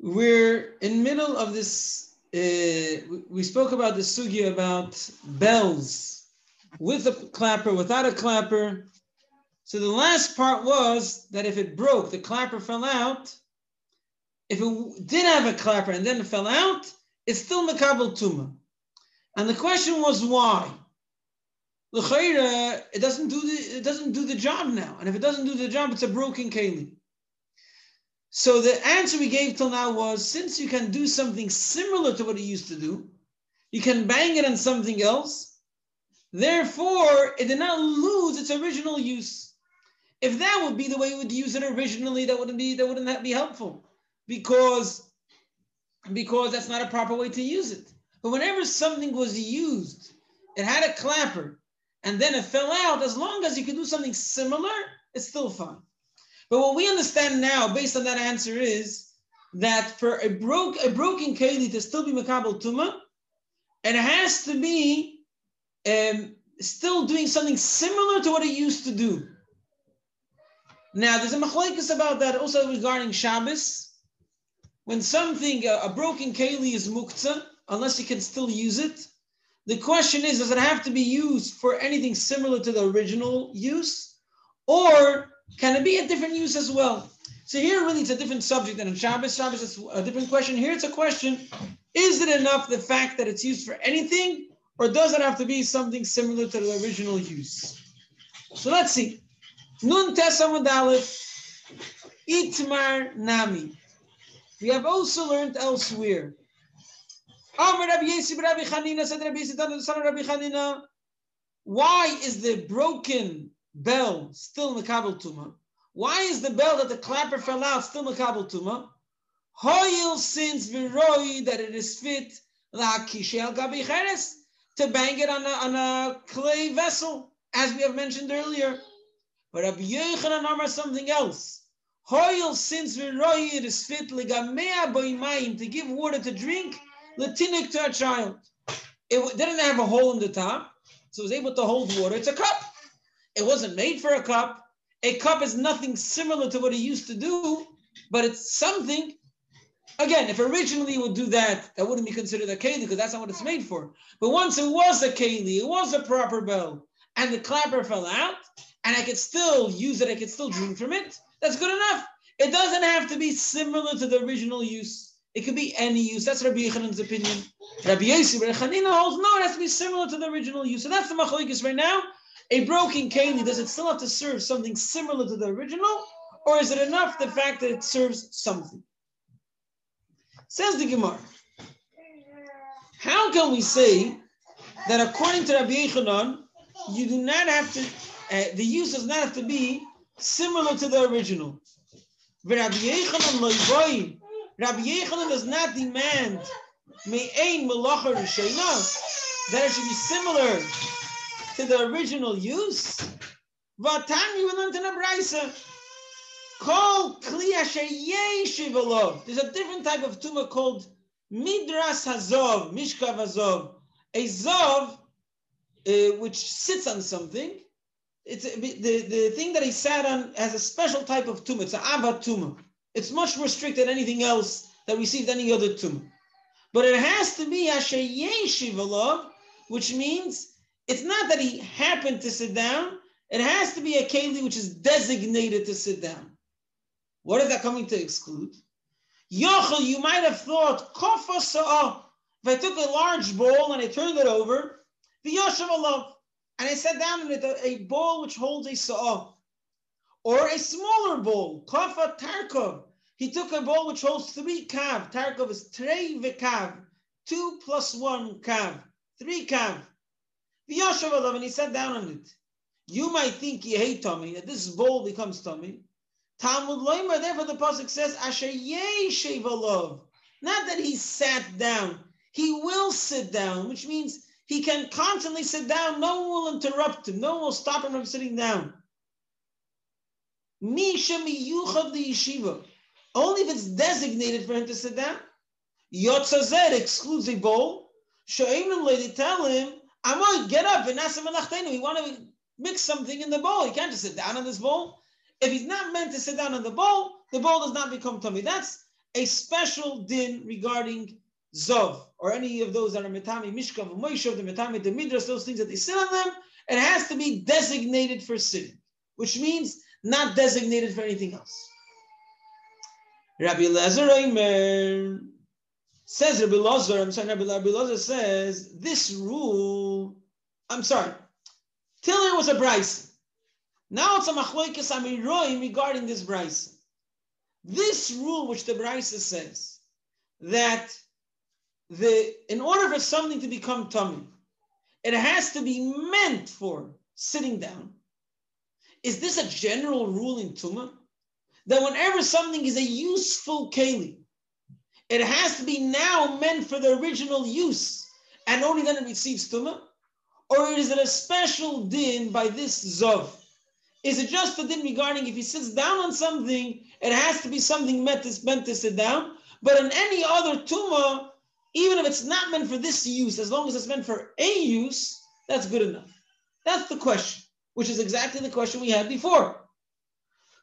We're in middle of this. Uh, we spoke about the sugi about bells with a clapper, without a clapper. So the last part was that if it broke, the clapper fell out. If it did have a clapper and then it fell out, it's still makabel tuma. And the question was why? It doesn't do the it doesn't do the job now, and if it doesn't do the job, it's a broken keli. So the answer we gave till now was since you can do something similar to what he used to do, you can bang it on something else. Therefore, it did not lose its original use. If that would be the way you would use it originally, that wouldn't be that wouldn't that be helpful because because that's not a proper way to use it. But whenever something was used, it had a clapper, and then it fell out. As long as you can do something similar, it's still fine. But what we understand now, based on that answer, is that for a broke a broken keli to still be makabel tuma, it has to be um, still doing something similar to what it used to do. Now, there's a machlekes about that also regarding Shabbos. When something, a, a broken keli is muktzah, unless you can still use it, the question is, does it have to be used for anything similar to the original use? Or can it be a different use as well? So here really it's a different subject than in Shabbos. Shabbos is a different question. Here it's a question, is it enough the fact that it's used for anything or does it have to be something similar to the original use? So let's see. Nun Tesamud Itmar Nami. We have also learned elsewhere. Why is the broken bell still Makabal Tuma? Why is the bell that the clapper fell out still Makabal Tuma? Hoyil since Viroi that it is fit la kishel gabicheres to bang it on a, on a clay vessel, as we have mentioned earlier. But Rabbi Yochanan Amar something else. Hoyil since Viroi it is fit legamea boimayim to give water to drink, latinik to a child. It didn't have a hole in the top, so it was able to hold water. It's a cup. It wasn't made for a cup. A cup is nothing similar to what he used to do, but it's something. Again, if originally it would do that, that wouldn't be considered a keli because that's not what it's made for. But once it was a keli, it was a proper bell, and the clapper fell out, and I could still use it, I could still drink from it, that's good enough. It doesn't have to be similar to the original use. It could be any use. That's Rabbi Yochanan's opinion. Rabbi Yossi, Rabbi Chanina holds, no, it has to be similar to the original use. So that's the machlokes right now. A broken keli, does it still have to serve something similar to the original? Or is it enough the fact that it serves something? Says the Gemara. How can we say that according to Rabbi Yochanan, you do not have to, uh, the use does not have to be similar to the original? Rabbi Yochanan does not demand that it should be similar to the original use. Vatani we learned in a brisa. There's a different type of tumor called midras hazov, mishkav hazov, a zov uh, which sits on something. It's a, the, the thing that he sat on has a special type of tumor. It's an avat tumor. It's much more strict than anything else that received any other tumor. But it has to be asher yeshiv which means it's not that he happened to sit down. It has to be a keli which is designated to sit down. What is that coming to exclude? Yochel, you might have thought, kofa. If I took a large bowl and I turned it over, the yoshev alav, and I sat down in it, a bowl which holds a sa'ah. Or a smaller bowl, kofa tarkov. He took a bowl which holds three kav. Tarkov is trei v'kav. Two plus one kav. Three kav. V'yashav and he sat down on it. You might think you hate Tommy, that this bowl becomes Tommy. Talmud Loimer, therefore the Pasuk says, Asher yeshev alav. Not that he sat down. He will sit down, which means he can constantly sit down. No one will interrupt him. No one will stop him from sitting down. Misha miyuchad the yeshiva. Only if it's designated for him to sit down. Yotzazed excludes a bowl. Sho'imim lady tell him, I'm going to get up and ask him We want to mix something in the bowl. He can't just sit down on this bowl. If he's not meant to sit down on the bowl, the bowl does not become tummy. That's a special din regarding Zov, or any of those that are Metami Mishkav, Moishav, the Metami, the midras those things that they sit on them, it has to be designated for sitting, which means not designated for anything else. Rabbi Lezer Omer says Rabbi Lazar, I'm sorry, Rabbi, Lazar says this rule, I'm sorry, Tiller was a brisa. Now it's a Machloikis Amiroim regarding this brisa. This rule, which the brisa says, that the in order for something to become tummy, it has to be meant for sitting down. Is this a general rule in Tuma? That whenever something is a useful keli, it has to be now meant for the original use, and only then it receives Tuma? Or is it a special din by this Zov? Is it just a din regarding if he sits down on something, it has to be something meant to, meant to sit down? But in any other Tuma, even if it's not meant for this use, as long as it's meant for a use, that's good enough. That's the question, which is exactly the question we had before.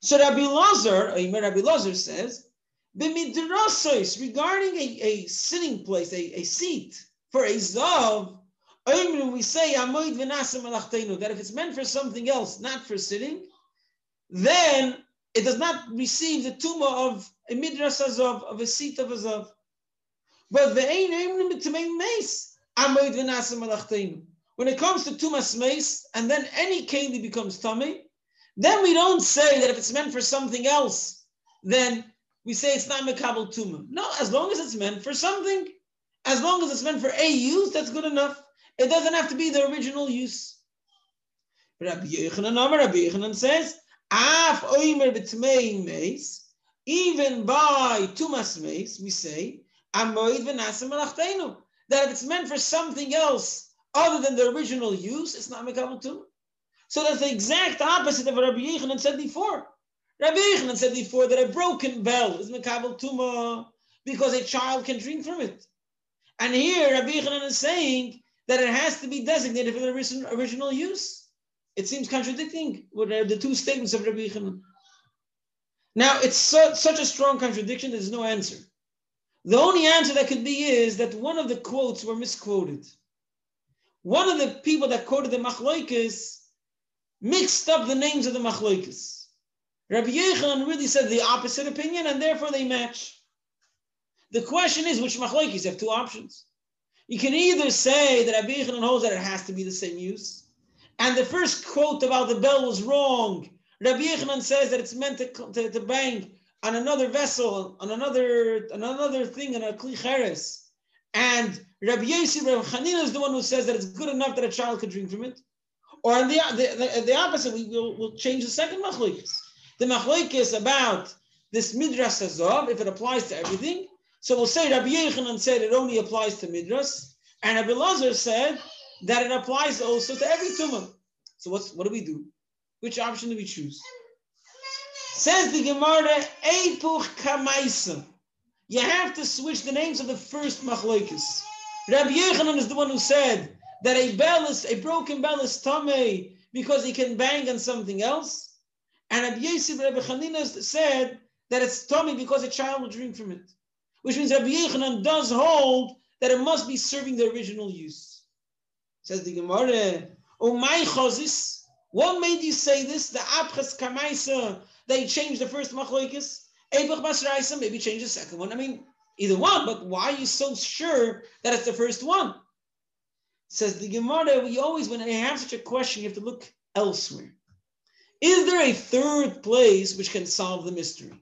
So Rabbi Lazar, Rabbi Lazar says, B'midrasos, regarding a, a sitting place, a, a seat for a zav, we say that if it's meant for something else, not for sitting, then it does not receive the tumah of a midrash of, of a seat of a zav. But when it comes to tumas meis, and then any keli becomes tummy, then we don't say that if it's meant for something else, then we say it's not mekabel tuma. No, as long as it's meant for something, as long as it's meant for a use, that's good enough. It doesn't have to be the original use. Rabbi Yochanan, Rabbi Yochanan says, Af oimer b'tmei even by tumas meis, we say, that if it's meant for something else other than the original use, it's not Mekabel Tumah. So that's the exact opposite of what Rabbi Yochanan said before. Rabbi Yochanan said before that a broken bell is Mekabel Tumah because a child can drink from it. And here Rabbi Yochanan is saying that it has to be designated for the original use. It seems contradicting with uh, the two statements of Rabbi Yochanan. Now, it's so, such a strong contradiction, there's no answer. The only answer that could be is that one of the quotes were misquoted. One of the people that quoted the Machloikis mixed up the names of the Machloikis. Rabbi Yechon really said the opposite opinion, and therefore they match. The question is which Machloikis have two options. You can either say that Rabbi Yechon holds that it has to be the same use, and the first quote about the bell was wrong. Rabbi Yochanan says that it's meant to, to, to bang on another vessel, on another on another thing, on a kli And Rabbi Yossi, Rabbi Chanina is the one who says that it's good enough that a child could drink from it. Or on the, the, the, the opposite, we will we'll change the second machlokes. The machlokes about this midrash azov, if it applies to everything. So we'll say Rabbi Yochanan said it only applies to midrash, and Rabbi Lazar said that it applies also to every tumah. So what's what do we do? Which option do we choose? Says the Gemara, Eipuch Kamaisa. You have to switch the names of the first machlokes. Rabbi Yochanan is the one who said that a bell is a broken bell is tamei because he can bang on something else, and Rabbi Yosef Rabbi Chanina said that it's tamei because a child will drink from it, which means Rabbi Yochanan does hold that it must be serving the original use. Says the Gemara, "Oh my chazis, what made you say this? The apchas kamaisa they changed the first machlokes. Eibach Basraisa, maybe change the second one. I mean, either one, but why are you so sure that it's the first one? Says the Gemara, we always, when I have such a question, you have to look elsewhere. Is there a third place which can solve the mystery?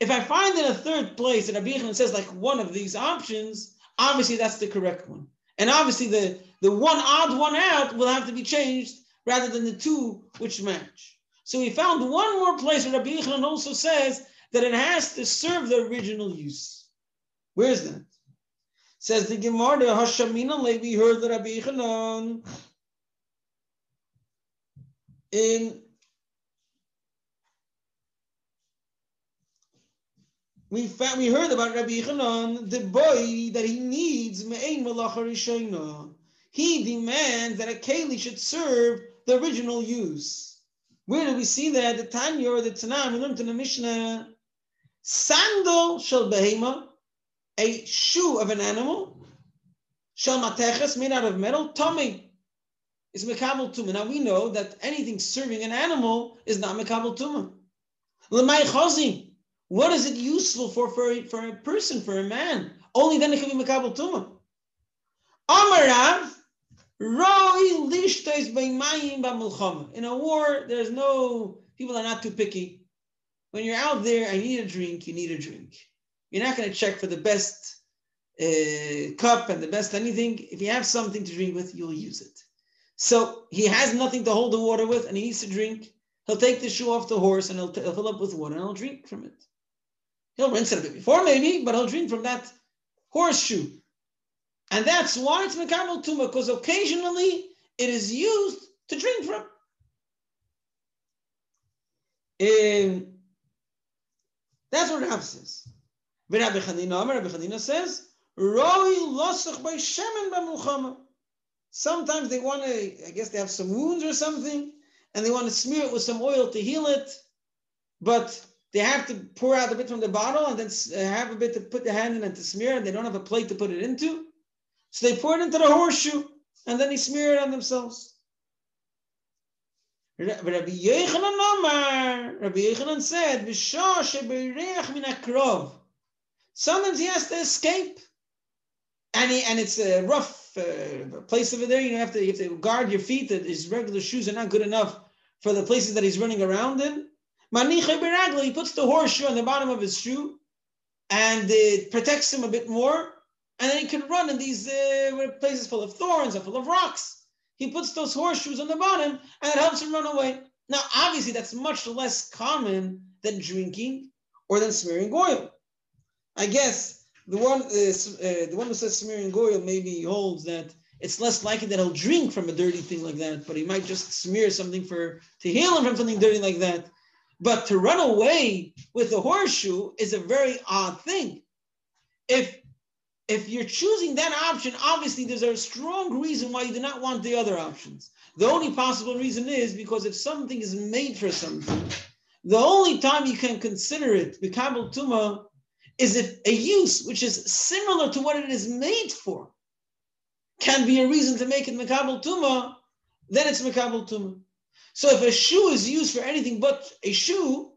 If I find in a third place that Rabbi says like one of these options, obviously that's the correct one. And obviously the, the one odd one out will have to be changed rather than the two which match. So we found one more place where Rabbi Yochanan also says that it has to serve the original use. Where is that? Says the Gemara, Hashamina we heard that Rabbi Yochanan in we found we heard about Rabbi Yochanan, the boy that he needs me'ein malacha He demands that a keli should serve the original use. Where do we see that? The Tanya or the Tanakh, we learned in the Mishnah, Sandal shel behema, a shoe of an animal, shel mateches, made out of metal, tummy, is mekabel tumah. Now we know that anything serving an animal is not mekabel tumah. Lemay chazim, what is it useful for, for, a, for a person, for a man? Only then it can be mekabel tumah. Amarav, roi lishtois b'mayim b'mulchama. In a war, there's no, people are not too picky. When you're out there, I need a drink, you need a drink. You're not going to check for the best uh, cup and the best anything. If you have something to drink with, you'll use it. So he has nothing to hold the water with and he needs to drink. He'll take the shoe off the horse and he'll, t- he'll fill up with water and he'll drink from it. He'll rinse it a bit before maybe, but he'll drink from that horseshoe. And that's why it's Mekabel Tuma, because occasionally it is used to drink from. Um, that's what Rav says. Rabbi Chanina, Rabbi Chanina says, Roi losach by shemen. Sometimes they want to, I guess they have some wounds or something, and they want to smear it with some oil to heal it, but they have to pour out a bit from the bottle and then have a bit to put the hand in and to smear, and they don't have a plate to put it into. So they pour it into the horseshoe, and then they smear it on themselves. Rabbi Yochanan Rabbi Yochanan said, Sometimes he has to escape, and he, and it's a rough uh, place over there. You have to you have to guard your feet. That his regular shoes are not good enough for the places that he's running around in. He puts the horseshoe on the bottom of his shoe, and it protects him a bit more. And then he can run in these uh, places full of thorns and full of rocks. He puts those horseshoes on the bottom, and it helps him run away. Now, obviously, that's much less common than drinking or than smearing oil. I guess the one uh, uh, the one who says smearing oil maybe holds that it's less likely that he'll drink from a dirty thing like that, but he might just smear something for to heal him from something dirty like that. But to run away with a horseshoe is a very odd thing. If if you're choosing that option, obviously there's a strong reason why you do not want the other options. The only possible reason is because if something is made for something, the only time you can consider it, Bikabal Tuma, is if a use which is similar to what it is made for can be a reason to make it Mekabal Tuma, then it's Mekabal Tuma. So if a shoe is used for anything but a shoe,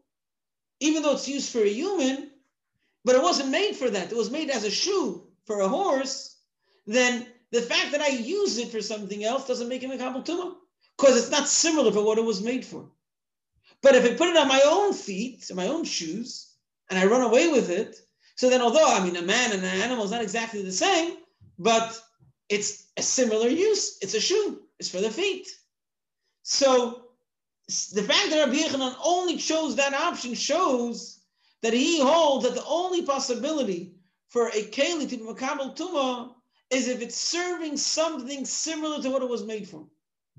even though it's used for a human, but it wasn't made for that, it was made as a shoe for a horse, then the fact that I use it for something else doesn't make it Mekabal Tuma, because it's not similar for what it was made for. But if I put it on my own feet, my own shoes, and I run away with it, so then, although I mean a man and an animal is not exactly the same, but it's a similar use. It's a shoe. It's for the feet. So the fact that Rabbi Yochanan only chose that option shows that he holds that the only possibility for a keli to be makabel tuma is if it's serving something similar to what it was made for.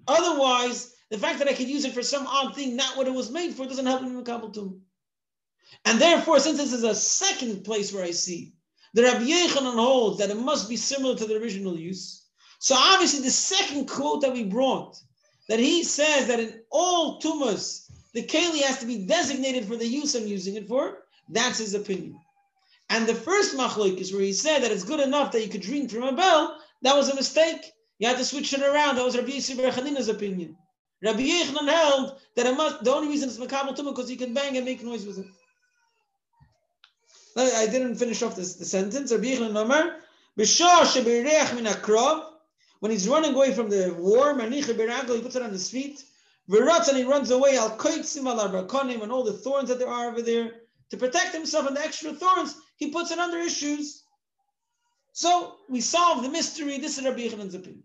Otherwise, the fact that I could use it for some odd thing, not what it was made for, doesn't help me makabel tuma. And therefore, since this is a second place where I see the Rabbi Yochanan holds that it must be similar to the original use. So obviously, the second quote that we brought, that he says that in all tumas, the keli has to be designated for the use I'm using it for, that's his opinion. And the first machloik is where he said that it's good enough that you could drink from a bell, that was a mistake. You had to switch it around. That was Rabbi Yisrael Chanina's opinion. Rabbi Yochanan held that must, the only reason it's makabel tumah because you can bang and make noise with it. I didn't finish off this the sentence. Rabbi Yechon Omer, when he's running away from the war, and he puts it on his feet. and he runs away al and all the thorns that there are over there. To protect himself and the extra thorns, he puts it under his shoes. So we solve the mystery. This is Rabbi Yochanan's opinion.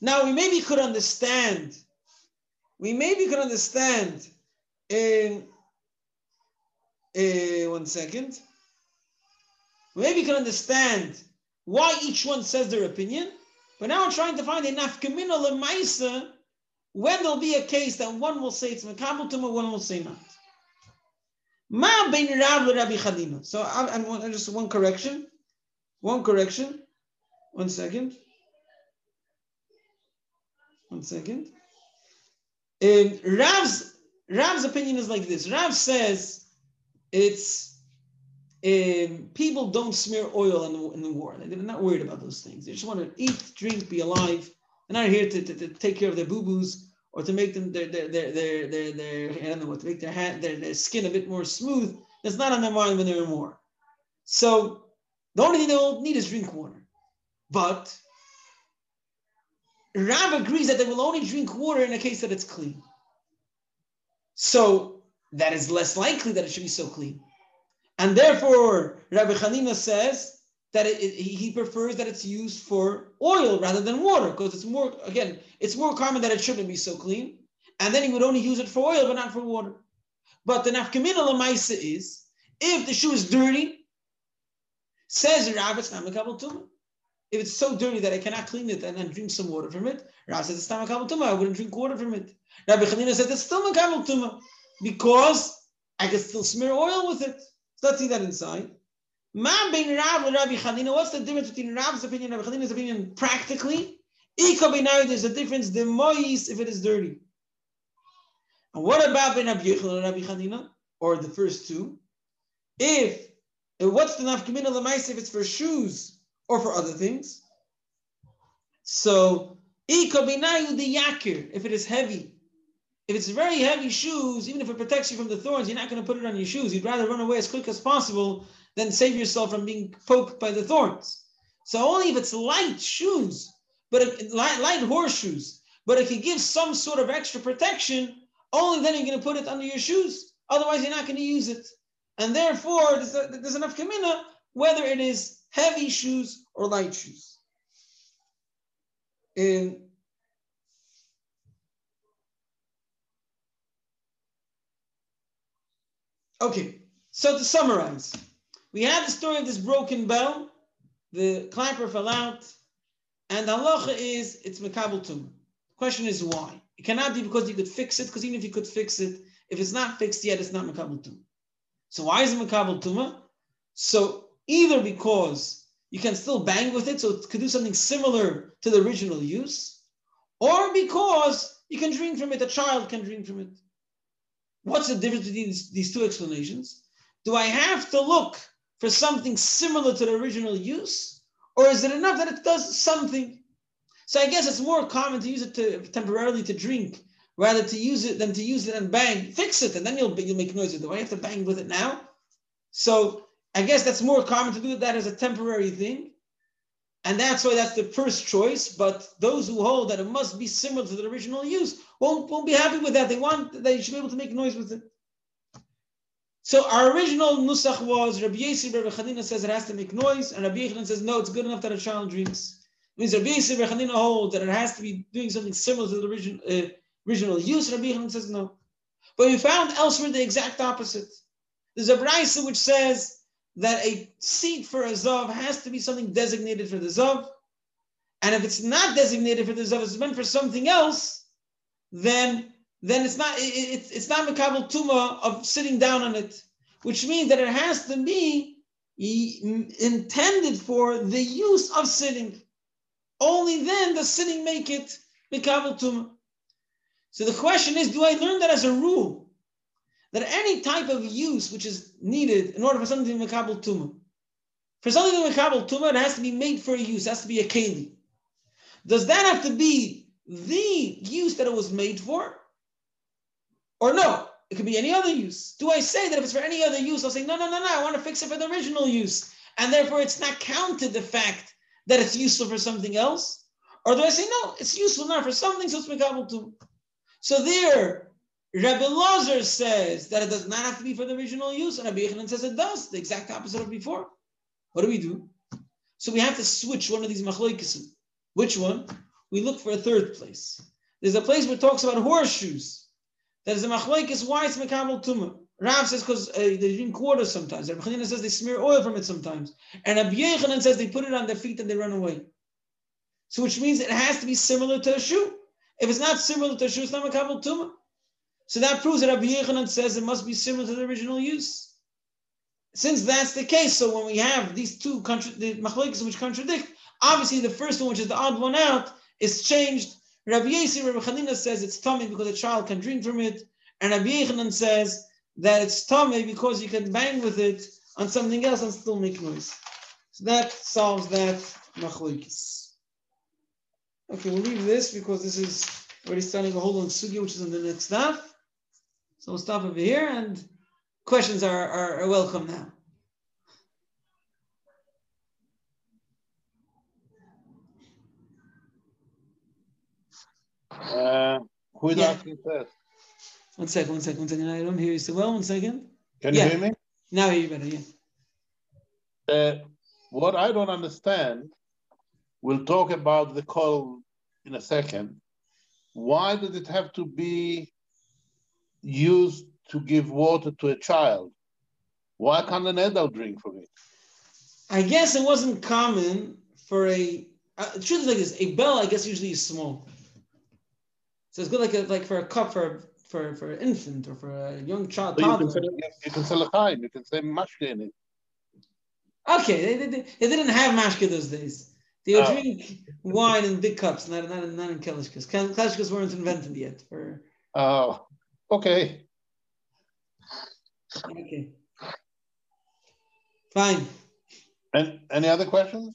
Now we maybe could understand. We maybe could understand in uh, one second. Maybe you can understand why each one says their opinion, but now I'm trying to find a nafkamina lemaisa when there'll be a case that one will say it's makabel tumah, one will say not. Ma bein Rav Rabbi Chanina. So I'm, I'm just one correction, one correction. One second. One second. Um, Rav's Rav's opinion is like this. Rav says it's um, people don't smear oil in the, in the war. They're not worried about those things. They just want to eat, drink, be alive. They're not here to, to, to take care of their boo-boos or to make them their their their their their, their I don't know what to make their hand their, their skin a bit more smooth. That's not on their mind when they're in war. So the only thing they'll need is drink water. But Rav agrees that they will only drink water in a case that it's clean. So that is less likely that it should be so clean. And therefore, Rabbi Hanina says that it, it, he prefers that it's used for oil rather than water because it's more, again, it's more common that it shouldn't be so clean. And then he would only use it for oil, but not for water. But the nafkamina lamaisa is if the shoe is dirty, says Rav, it's not mekabel tumah. If it's so dirty that I cannot clean it and then drink some water from it, Rav says it's not mekabel tumah. I wouldn't drink water from it. Rabbi Chanina says it's still mekabel tumah because I can still smear oil with it. So let's see that inside. Ma ben Rav Rabbi Chanina. What's the difference between Rav's opinion and Rabbi Chanina's opinion practically? There's a difference. The mois if it is dirty. And what about ben Rabbi Yechon and Rabbi Chanina, or the first two? If what's the nafkamina lemais if it's for shoes or for other things? So if it is heavy. If it's very heavy shoes, even if it protects you from the thorns, you're not going to put it on your shoes. You'd rather run away as quick as possible than save yourself from being poked by the thorns. So only if it's light shoes, but if, light, light horseshoes, but if you give some sort of extra protection, only then you're going to put it under your shoes. Otherwise, you're not going to use it. And therefore, there's, a, there's enough kamina whether it is heavy shoes or light shoes. In Okay, so to summarize, we had the story of this broken bell. The clapper fell out, and halacha is it's mekabel tum. Question is why? It cannot be because you could fix it, because even if you could fix it, if it's not fixed yet, it's not mekabel tum. So why is it mekabel tuma? So either because you can still bang with it, so it could do something similar to the original use, or because you can drink from it, a child can drink from it. What's the difference between these two explanations? Do I have to look for something similar to the original use? Or is it enough that it does something? So I guess it's more common to use it to temporarily to drink rather to use it than to use it and bang, fix it, and then you'll, you'll make noise with it. Do I have to bang with it now? So I guess that's more common to do that as a temporary thing. And that's why that's the first choice. But those who hold that it must be similar to the original use won't, won't be happy with that. They want they should be able to make noise with it. So our original nusach was Rabbi Yisri, Rabbi Chanina says it has to make noise, and Rabbi Yechon says no, it's good enough that a child drinks. It means Rabbi Yisri, Rabbi Chanina holds that it has to be doing something similar to the original uh, original use. Rabbi Yechon says no. But we found elsewhere the exact opposite. There's a brisa which says that a seat for a zav has to be something designated for the zav. And if it's not designated for the zav, it's meant for something else, then then it's not it, it, it's not mekabel tuma of sitting down on it, which means that it has to be intended for the use of sitting. Only then does sitting make it mekabel tuma. So the question is, do I learn that as a rule? That any type of use which is needed in order for something to be Makabal Tumah, for something to be Makabal Tumah, it has to be made for a use, it has to be a Keli. Does that have to be the use that it was made for? Or no, it could be any other use. Do I say that if it's for any other use, I'll say, no, no, no, no, I want to fix it for the original use. And therefore it's not counted the fact that it's useful for something else? Or do I say, no, it's useful now for something, so it's Makabal Tumah. So there, Rabbi Lazar says that it does not have to be for the original use, and Rabbi Yochanan says it does, the exact opposite of before. What do we do? So we have to switch one of these machloikisim. Which one? We look for a third place. There's a place where it talks about horseshoes. That is a machloikis, why it's mekabel tumah. Rav says because uh, they drink water sometimes. Rabbi Chanina says they smear oil from it sometimes. And Rabbi Yochanan says they put it on their feet and they run away. So which means it has to be similar to a shoe. If it's not similar to a shoe, it's not mekabel tumah. So that proves that Rabbi Yochanan says it must be similar to the original use. Since that's the case, so when we have these two contra- the which contradict, obviously the first one, which is the odd one out, is changed. Rabbi Yisrael, Rabbi Chanina says it's tummy because a child can drink from it, and Rabbi Yochanan says that it's tummy because you can bang with it on something else and still make noise. So that solves that machlokes. Okay, we'll leave this because this is already starting a whole long sugi, which is on the next stuff. So we'll stop over here, and questions are, are, are welcome now. Uh, who is Yeah. asking first? One second, one second, one second. I don't hear you so well. One second. Can Yeah. you hear me? Now you better. Yeah. Uh, what I don't understand, we'll talk about the call in a second. Why did it have to be used to give water to a child? Why can't an adult drink from it? I guess it wasn't common for a. Uh, the truth is like this: a bell, I guess, usually is small. So it's good, like a, like for a cup for for for an infant or for a young child. So you can, say, you can sell a time, you can say mashke in it. Okay, they, they, they didn't have mashka those days. They would Oh. drink wine in big cups, not not not in kalishkas. Kalishkas weren't invented yet. For Oh, okay. okay, fine. And any other questions?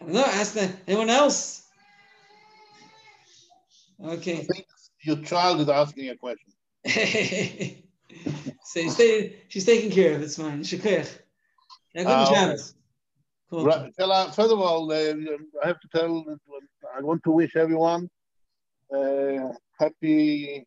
I. Ask that. Anyone else? I Okay. think your child is asking a question. so stay, she's taking care of. It's fine. Shakir. Yeah, good okay. chance. Cool. Right. Uh, first of all, uh, I have to tell, I want to wish everyone uh, happy